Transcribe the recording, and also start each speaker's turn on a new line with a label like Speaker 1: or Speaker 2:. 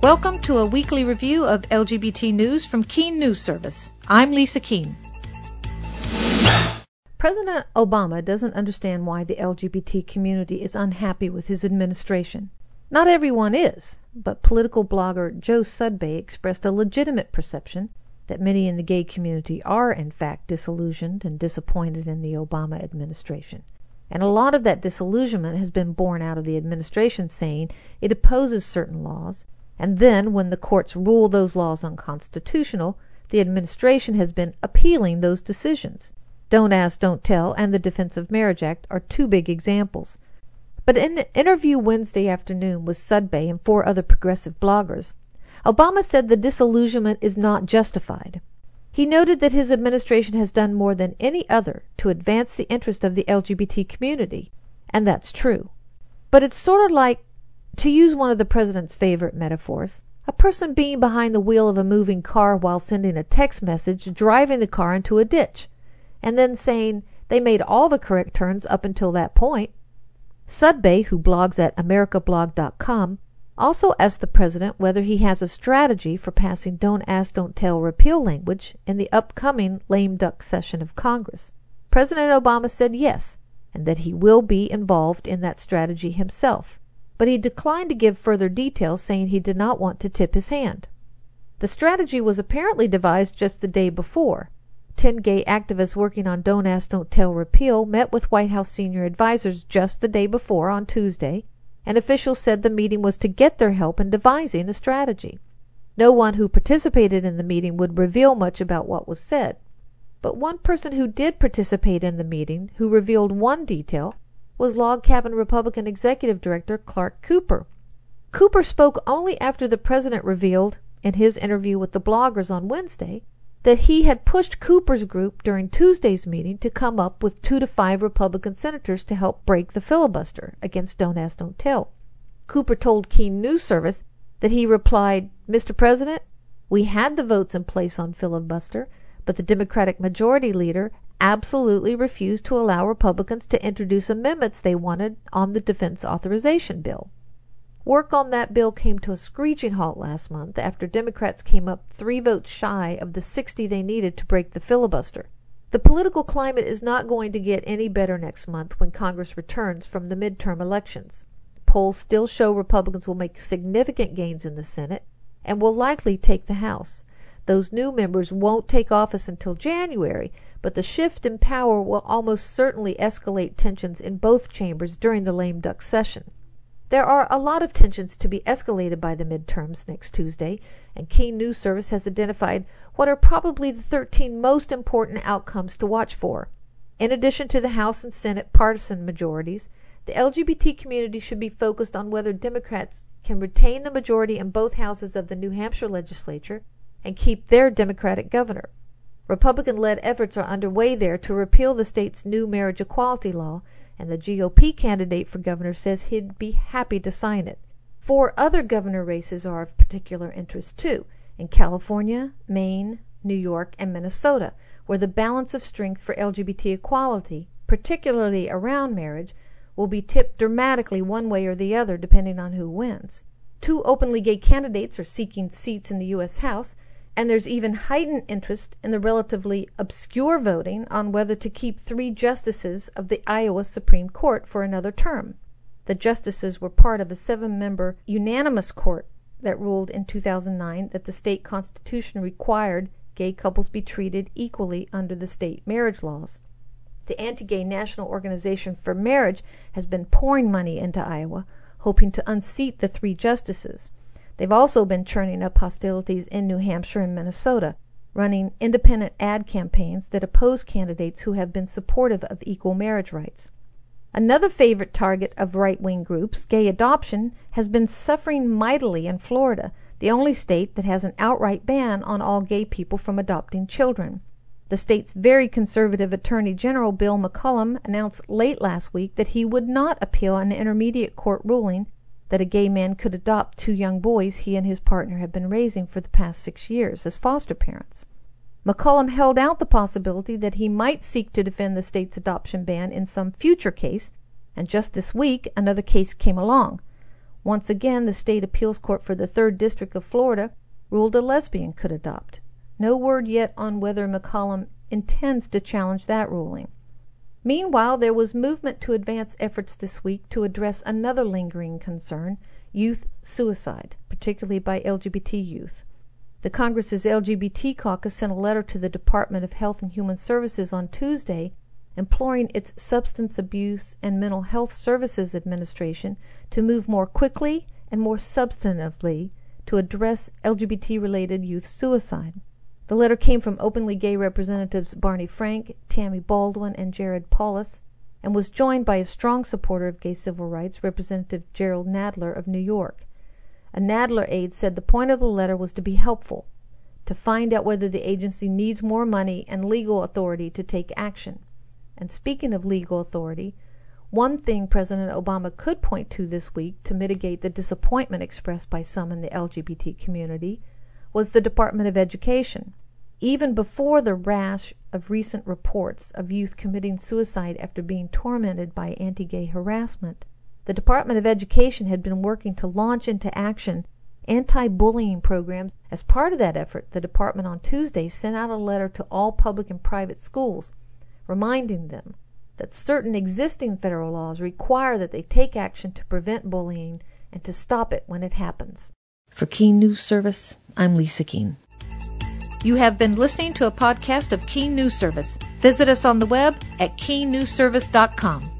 Speaker 1: Welcome to a weekly review of LGBT news from Keen News Service. I'm Lisa Keen. President Obama doesn't understand why the LGBT community is unhappy with his administration. Not everyone is, but political blogger Joe Sudbay expressed a legitimate perception that many in the gay community are in fact disillusioned and disappointed in the Obama administration. And a lot of that disillusionment has been born out of the administration saying it opposes certain laws and then, when the courts rule those laws unconstitutional, the administration has been appealing those decisions. Don't Ask, Don't Tell and the Defense of Marriage Act are two big examples. But in an interview Wednesday afternoon with Sudbay and four other progressive bloggers, Obama said the disillusionment is not justified. He noted that his administration has done more than any other to advance the interest of the LGBT community, and that's true. But it's sort of like to use one of the President's favorite metaphors, a person being behind the wheel of a moving car while sending a text message driving the car into a ditch, and then saying they made all the correct turns up until that point. Sudbay, who blogs at americablog.com, also asked the President whether he has a strategy for passing Don't Ask, Don't Tell repeal language in the upcoming lame duck session of Congress. President Obama said yes, and that he will be involved in that strategy himself but he declined to give further details, saying he did not want to tip his hand. The strategy was apparently devised just the day before. Ten gay activists working on Don't Ask, Don't Tell repeal met with White House senior advisers just the day before, on Tuesday, and officials said the meeting was to get their help in devising a strategy. No one who participated in the meeting would reveal much about what was said. But one person who did participate in the meeting, who revealed one detail, was Log Cabin Republican Executive Director Clark Cooper. Cooper spoke only after the President revealed, in his interview with the bloggers on Wednesday, that he had pushed Cooper's group during Tuesday's meeting to come up with two to five Republican senators to help break the filibuster against Don't Ask, Don't Tell. Cooper told Keen News Service that he replied, Mr. President, we had the votes in place on filibuster, but the Democratic Majority Leader absolutely refused to allow Republicans to introduce amendments they wanted on the defense authorization bill. Work on that bill came to a screeching halt last month after Democrats came up three votes shy of the 60 they needed to break the filibuster. The political climate is not going to get any better next month when Congress returns from the midterm elections. Polls still show Republicans will make significant gains in the Senate and will likely take the House. Those new members won't take office until January, but the shift in power will almost certainly escalate tensions in both chambers during the lame duck session. There are a lot of tensions to be escalated by the midterms next Tuesday, and Keen News Service has identified what are probably the 13 most important outcomes to watch for. In addition to the House and Senate partisan majorities, the LGBT community should be focused on whether Democrats can retain the majority in both houses of the New Hampshire legislature and keep their Democratic governor. Republican led efforts are underway there to repeal the state's new marriage equality law, and the GOP candidate for governor says he'd be happy to sign it. Four other governor races are of particular interest, too, in California, Maine, New York, and Minnesota, where the balance of strength for LGBT equality, particularly around marriage, will be tipped dramatically one way or the other depending on who wins. Two openly gay candidates are seeking seats in the U.S. House and there's even heightened interest in the relatively obscure voting on whether to keep three justices of the Iowa Supreme Court for another term. The justices were part of a seven member unanimous court that ruled in 2009 that the state constitution required gay couples be treated equally under the state marriage laws. The anti gay National Organization for Marriage has been pouring money into Iowa, hoping to unseat the three justices. They've also been churning up hostilities in New Hampshire and Minnesota, running independent ad campaigns that oppose candidates who have been supportive of equal marriage rights. Another favorite target of right wing groups, gay adoption, has been suffering mightily in Florida, the only state that has an outright ban on all gay people from adopting children. The state's very conservative Attorney General Bill McCollum announced late last week that he would not appeal an intermediate court ruling that a gay man could adopt two young boys he and his partner had been raising for the past six years as foster parents. McCollum held out the possibility that he might seek to defend the state's adoption ban in some future case, and just this week another case came along. Once again the State Appeals Court for the Third District of Florida ruled a lesbian could adopt. No word yet on whether McCollum intends to challenge that ruling. Meanwhile there was movement to advance efforts this week to address another lingering concern youth suicide, particularly by LGBT youth. The Congress's LGBT caucus sent a letter to the Department of Health and Human Services on Tuesday imploring its Substance Abuse and Mental Health Services Administration to move more quickly and more substantively to address LGBT related youth suicide. The letter came from openly gay Representatives Barney Frank, Tammy Baldwin, and Jared Polis, and was joined by a strong supporter of gay civil rights, Representative Jerrold Nadler of New York. A Nadler aide said the point of the letter was to be helpful, to find out whether the agency needs more money and legal authority to take action. And speaking of legal authority, one thing President Obama could point to this week to mitigate the disappointment expressed by some in the LGBT community was the Department of Education. Even before the rash of recent reports of youth committing suicide after being tormented by anti gay harassment, the Department of Education had been working to launch into action anti bullying programs. As part of that effort, the department on Tuesday sent out a letter to all public and private schools reminding them that certain existing federal laws require that they take action to prevent bullying and to stop it when it happens.
Speaker 2: For Keen News Service, I'm Lisa Keen.
Speaker 1: You have been listening to a podcast of Keen News Service. Visit us on the web at KeenNewsService.com.